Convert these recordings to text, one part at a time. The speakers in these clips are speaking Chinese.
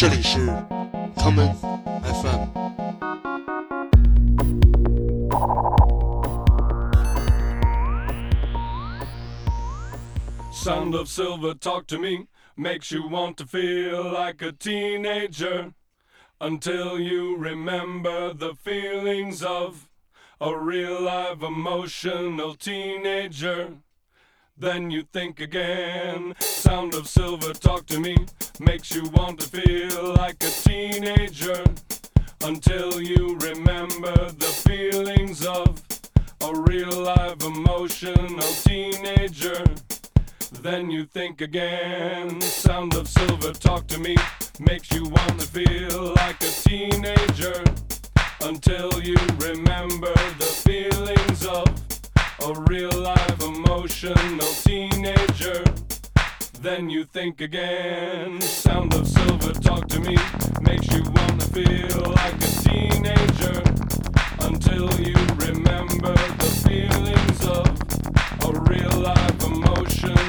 这里是 common FM。 Sound of silver talk to me makes you want to feel like a teenager until you remember the feelings of a real live emotional teenager. Then you think again. Sound of silver talk to me makes you want to feel like a teenager until you remember the feelings of a real live emotional teenager. Then you think again. Sound of silver talk to me makes you want to feel like a teenager until you remember the feelings of a real live emotional teenager. Then you think again. Sound of silver talk to me makes you want to feel like a teenager until you remember the feelings of a real live emotional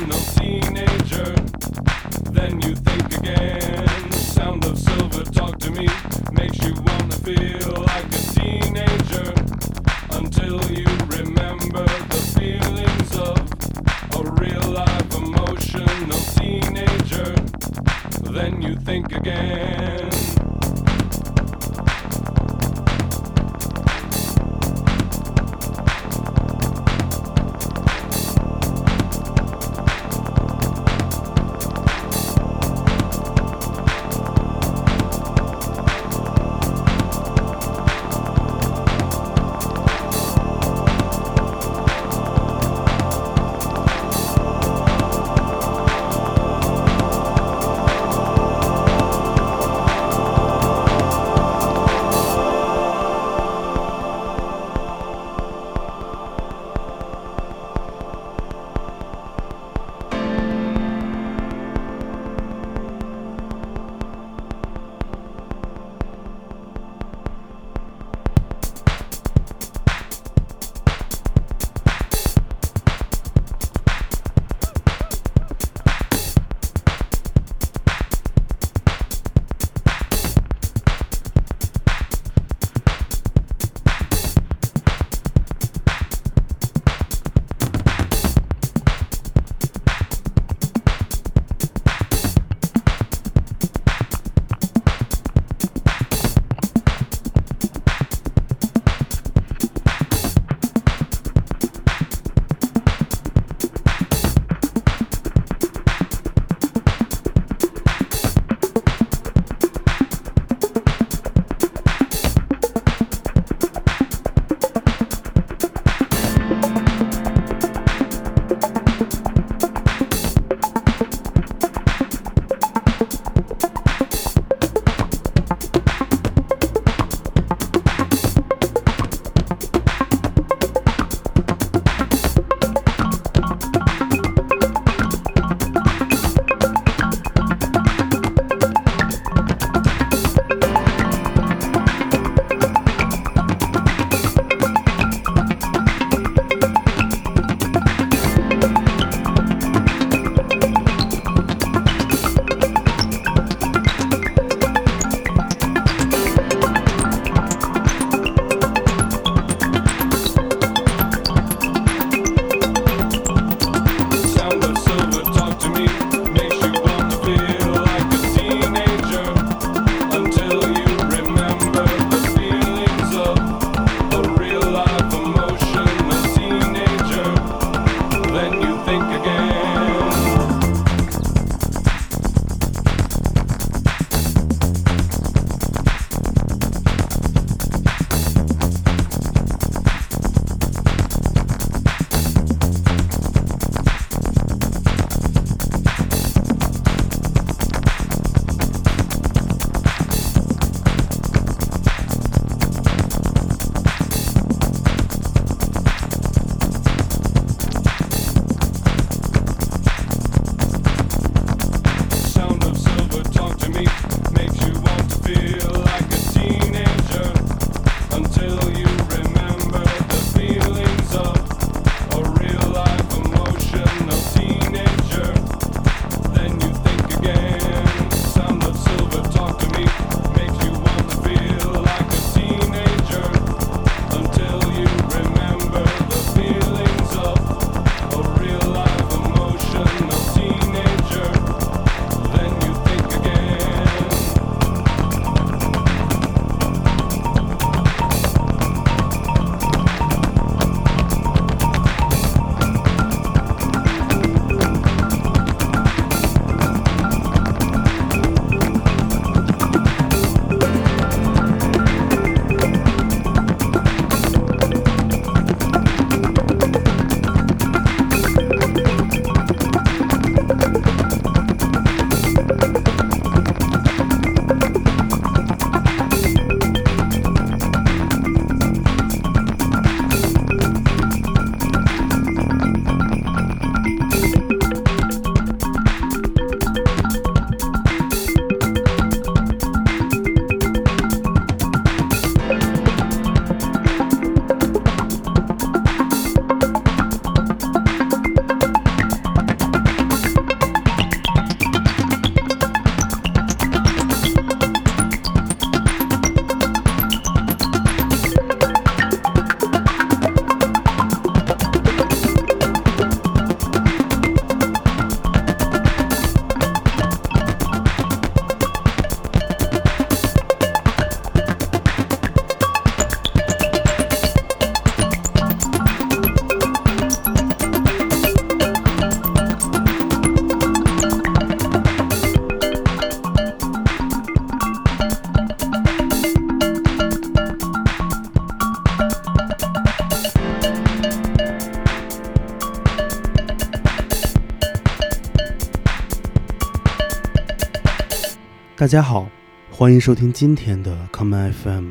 大家好，欢迎收听今天的 Come FM。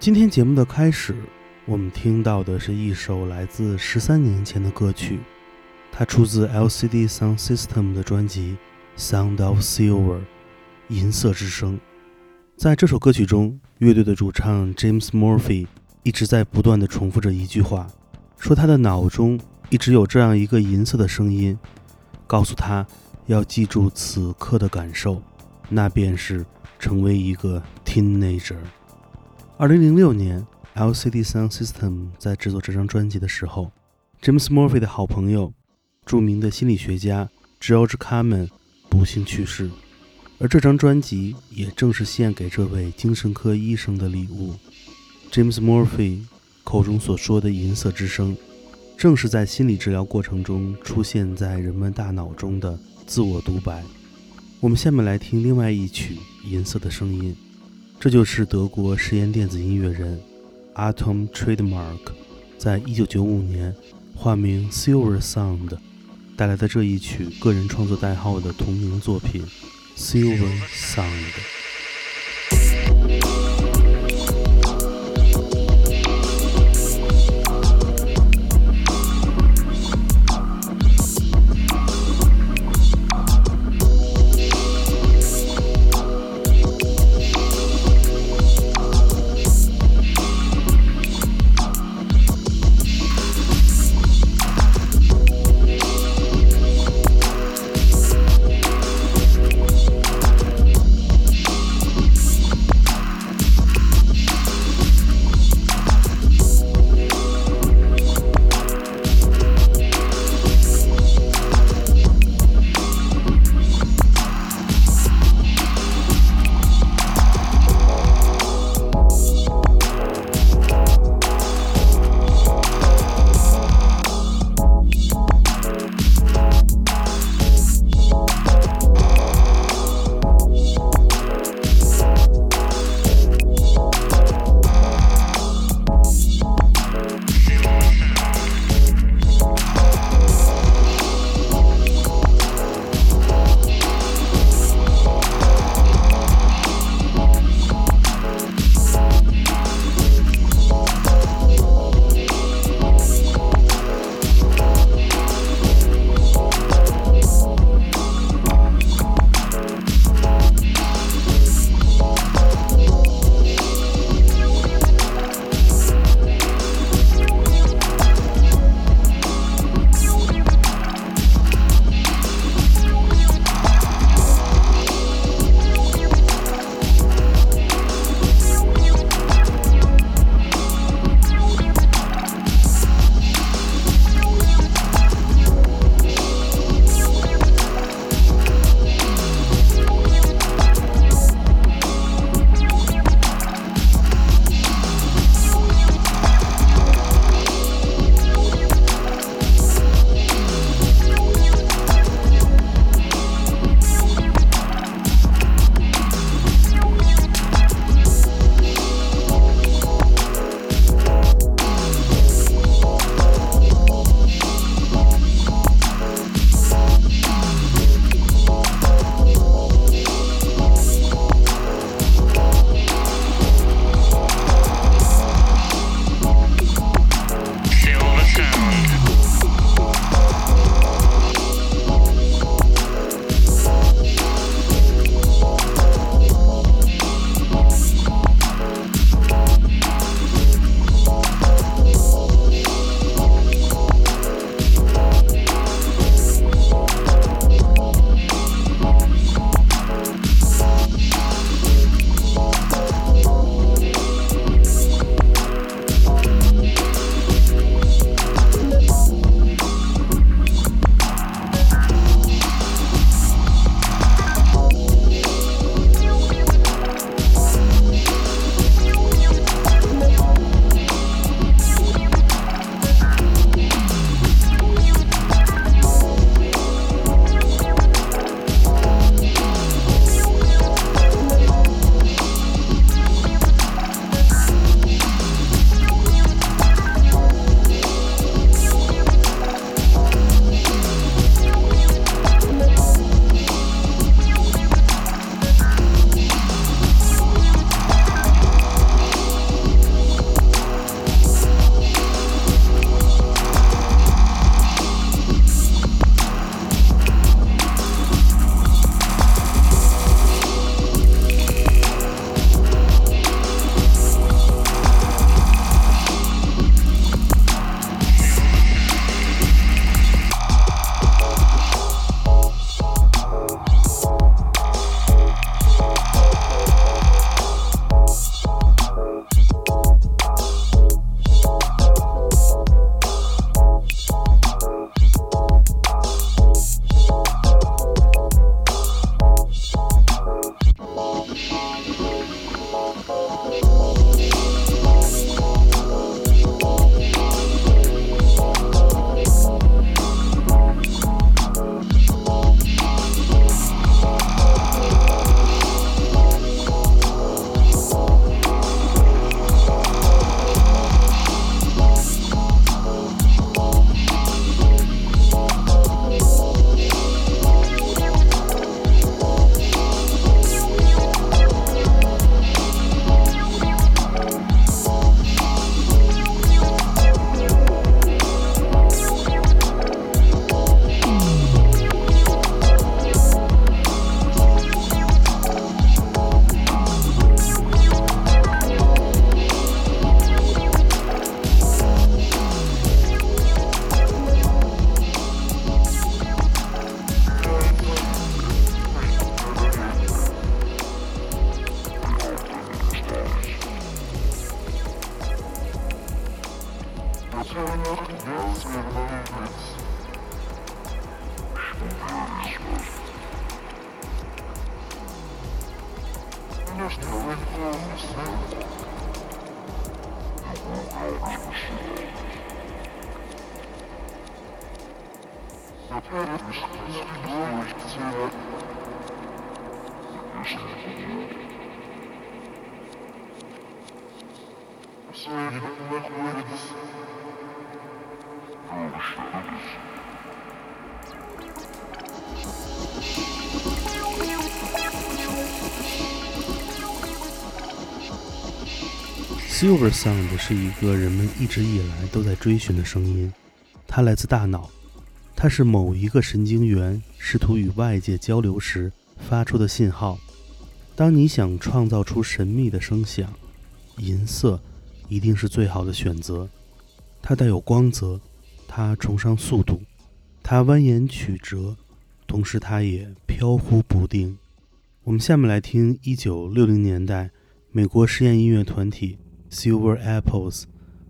今天节目的开始，我们听到的是一首来自十三年前的歌曲，它出自 LCD Sound System 的专辑《Sound of Silver》（银色之声）。在这首歌曲中，乐队的主唱 James Murphy 一直在不断地重复着一句话，说他的脑中一直有这样一个银色的声音，告诉他要记住此刻的感受。那便是成为一个 teenager。二零零六年，LCD Sound System 在制作这张专辑的时候，James Murphy 的好朋友、著名的心理学家 George Carmen 不幸去世，而这张专辑也正是献给这位精神科医生的礼物。James Murphy 口中所说的“银色之声”，正是在心理治疗过程中出现在人们大脑中的自我独白。我们下面来听另外一曲《银色的声音》，这就是德国实验电子音乐人 Atom Trademark 在一九九五年化名 Silver Sound 带来的这一曲个人创作代号的同名作品《Silver Sound》。Silver Sound 是一个人们一直以来都在追寻的声音，它来自大脑，它是某一个神经元试图与外界交流时发出的信号。当你想创造出神秘的声响，银色一定是最好的选择。它带有光泽，它崇尚速度，它蜿蜒曲折，同时它也飘忽不定。我们下面来听1960年代美国实验音乐团体。Silver Apples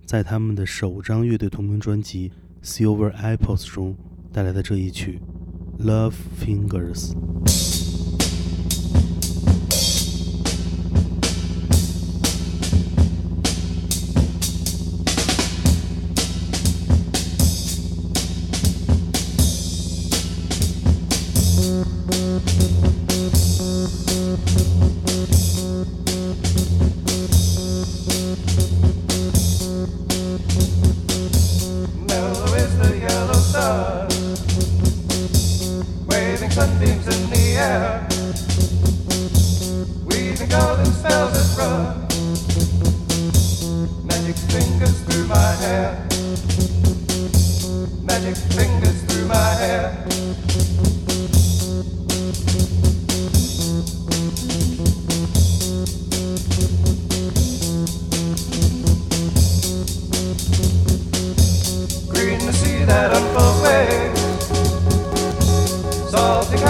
在他们的首张乐队同名专辑《Silver Apples》中带来的这一曲《Love Fingers》。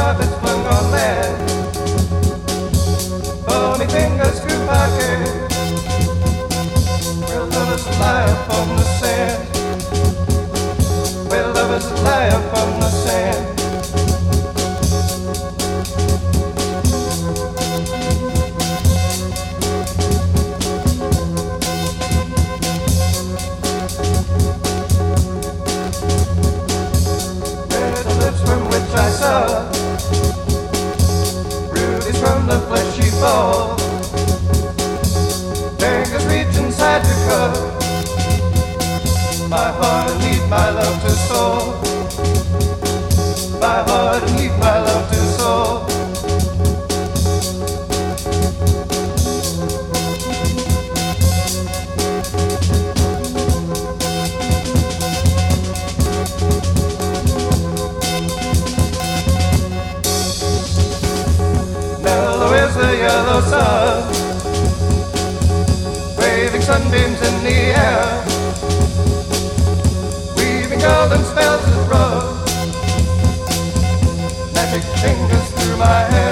love is fun or bad. magic fingers through my hair.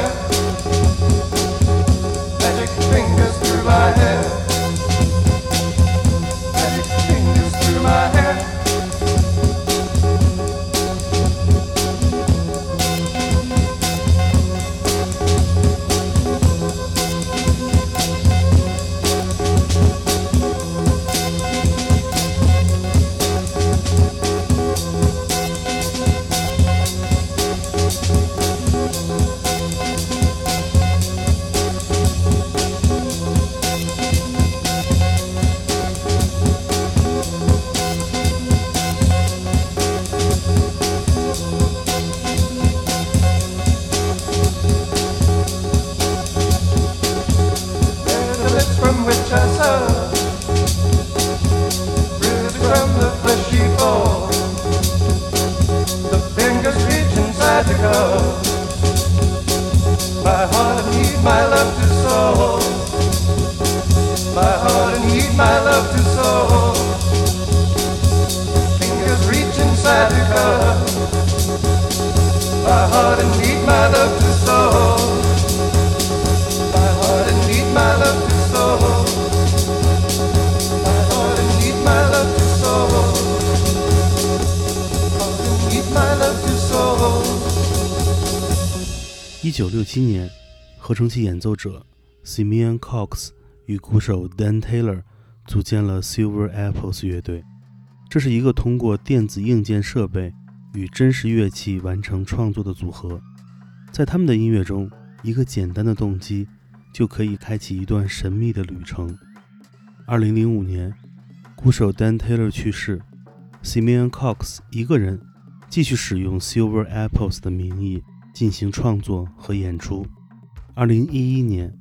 一九六七年，合成器演奏者 Simeon Cox 与鼓手 Dan Taylor 组建了 Silver Apples 乐队。这是一个通过电子硬件设备与真实乐器完成创作的组合。在他们的音乐中，一个简单的动机就可以开启一段神秘的旅程。二零零五年，鼓手 Dan Taylor 去世，Simeon Cox 一个人继续使用 Silver Apples 的名义进行创作和演出。二零一一年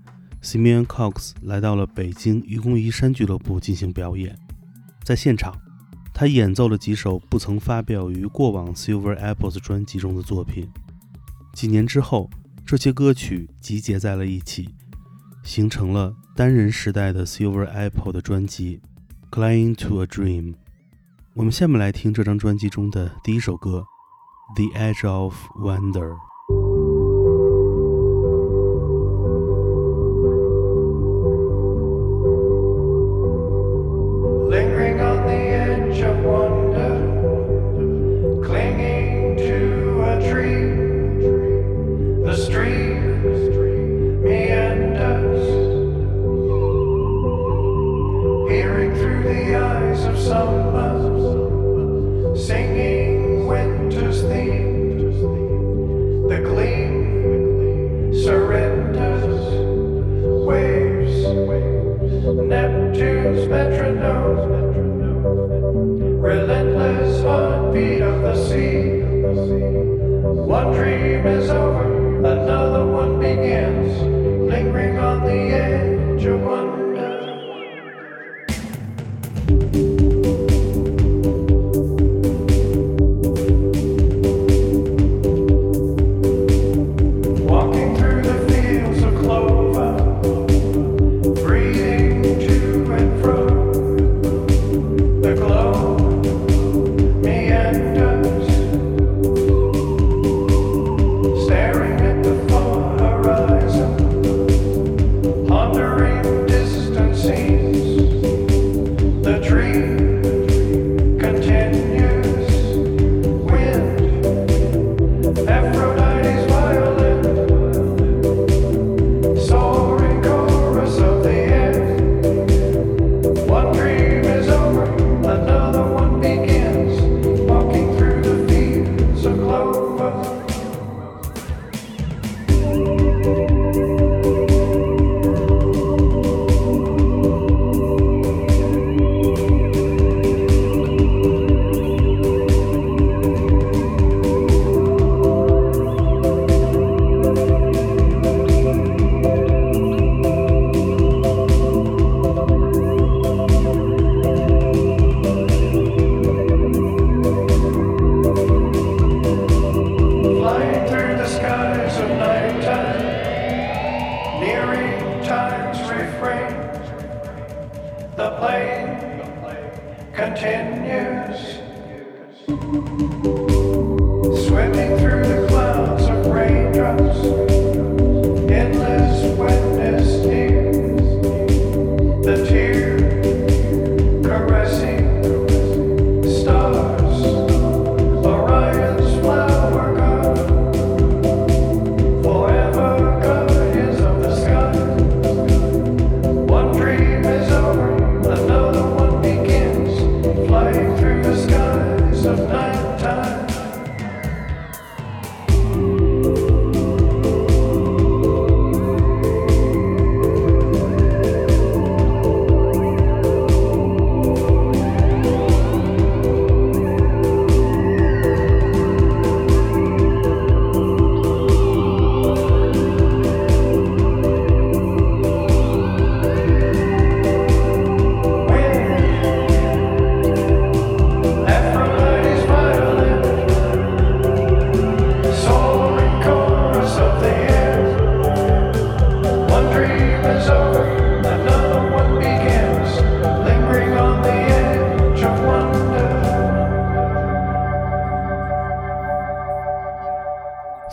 ，Simeon Cox 来到了北京愚公移山俱乐部进行表演，在现场，他演奏了几首不曾发表于过往 Silver Apples 专辑中的作品。几年之后，这些歌曲集结在了一起。形成了单人时代的 Silver Apple 的专辑《Clinging to a Dream》。我们下面来听这张专辑中的第一首歌《The Edge of Wonder》。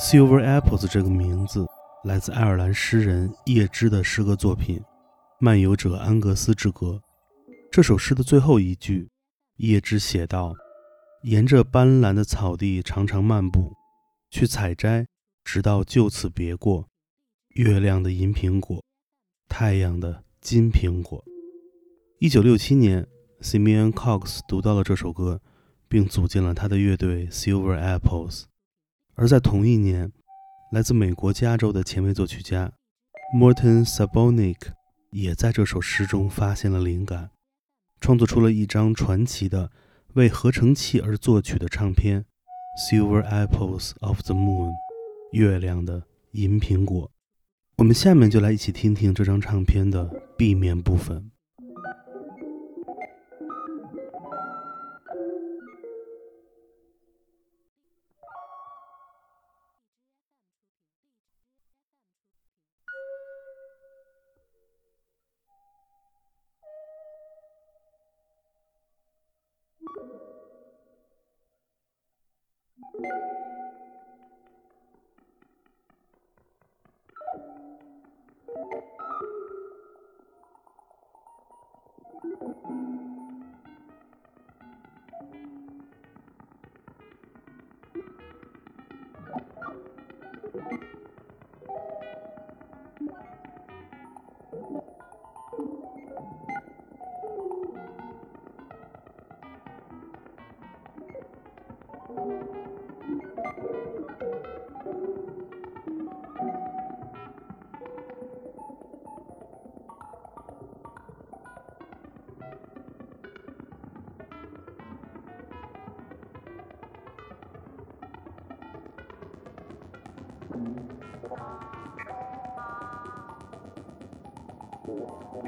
Silver Apples 这个名字来自爱尔兰诗人叶芝的诗歌作品《漫游者安格斯之歌》。这首诗的最后一句，叶芝写道：“沿着斑斓的草地常常漫步，去采摘，直到就此别过。月亮的银苹果，太阳的金苹果。一九六七年，Simeon Cox 读到了这首歌，并组建了他的乐队 Silver Apples。而在同一年，来自美国加州的前卫作曲家 Morton Sabonik 也在这首诗中发现了灵感，创作出了一张传奇的为合成器而作曲的唱片《Silver Apples of the Moon》（月亮的银苹果）。我们下面就来一起听听这张唱片的 B 面部分。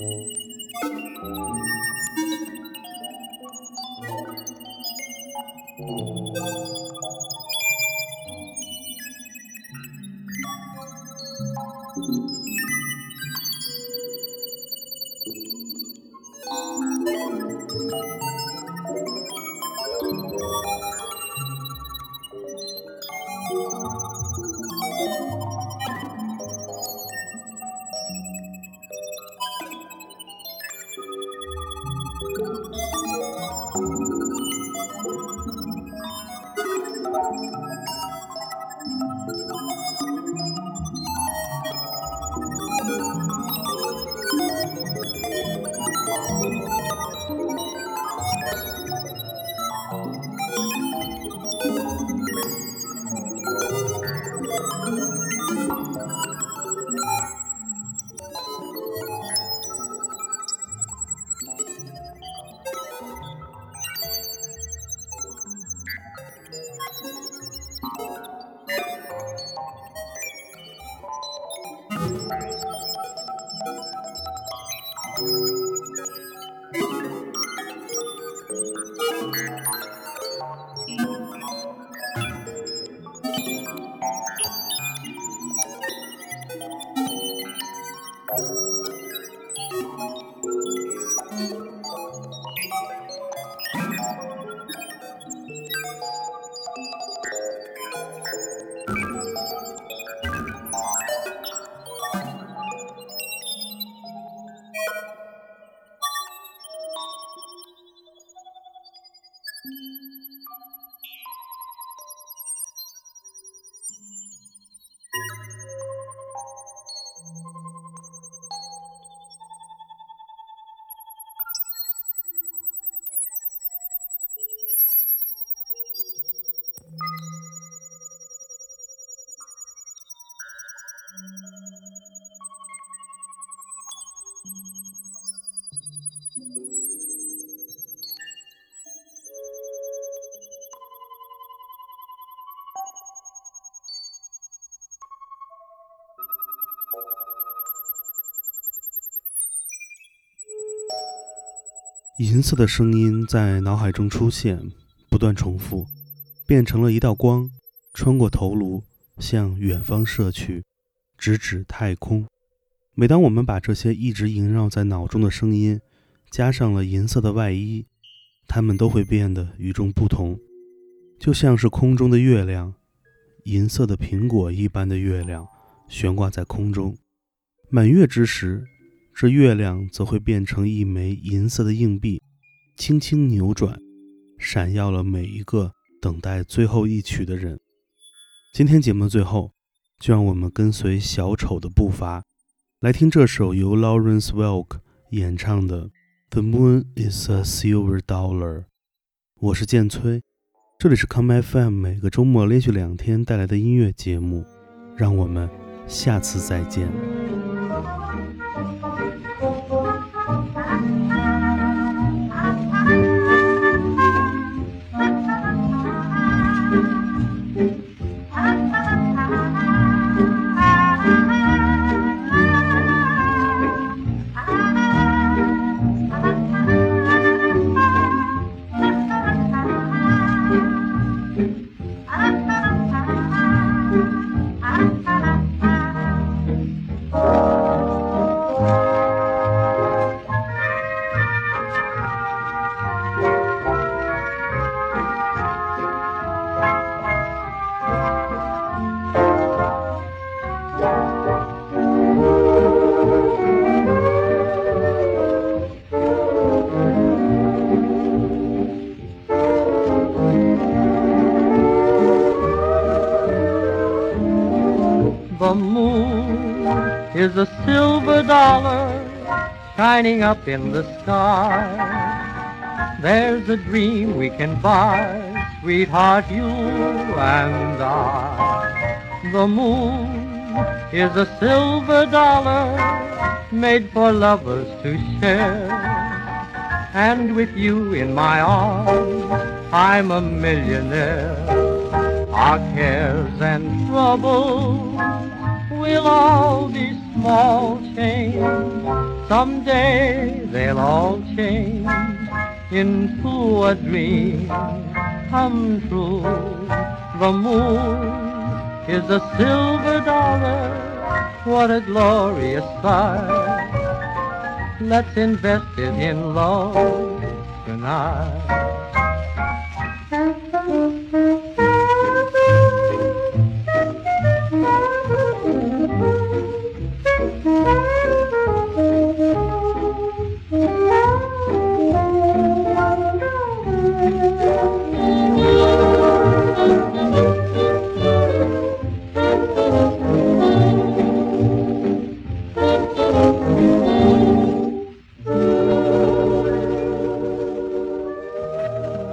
Thank you. 银色的声音在脑海中出现，不断重复，变成了一道光，穿过头颅，向远方射去，直指太空。每当我们把这些一直萦绕在脑中的声音，加上了银色的外衣，它们都会变得与众不同，就像是空中的月亮，银色的苹果一般的月亮，悬挂在空中。满月之时。这月亮则会变成一枚银色的硬币，轻轻扭转，闪耀了每一个等待最后一曲的人。今天节目的最后，就让我们跟随小丑的步伐，来听这首由 Lawrence Welk 演唱的《The Moon Is a Silver Dollar》。我是剑崔，这里是 Come FM，每个周末连续两天带来的音乐节目。让我们下次再见。Shining up in the sky. There's a dream we can buy, sweetheart, you and I. The moon is a silver dollar made for lovers to share. And with you in my arms, I'm a millionaire. Our cares and troubles will all be small. Someday they'll all change into a dream come true. The moon is a silver dollar. What a glorious sight. Let's invest it in love tonight.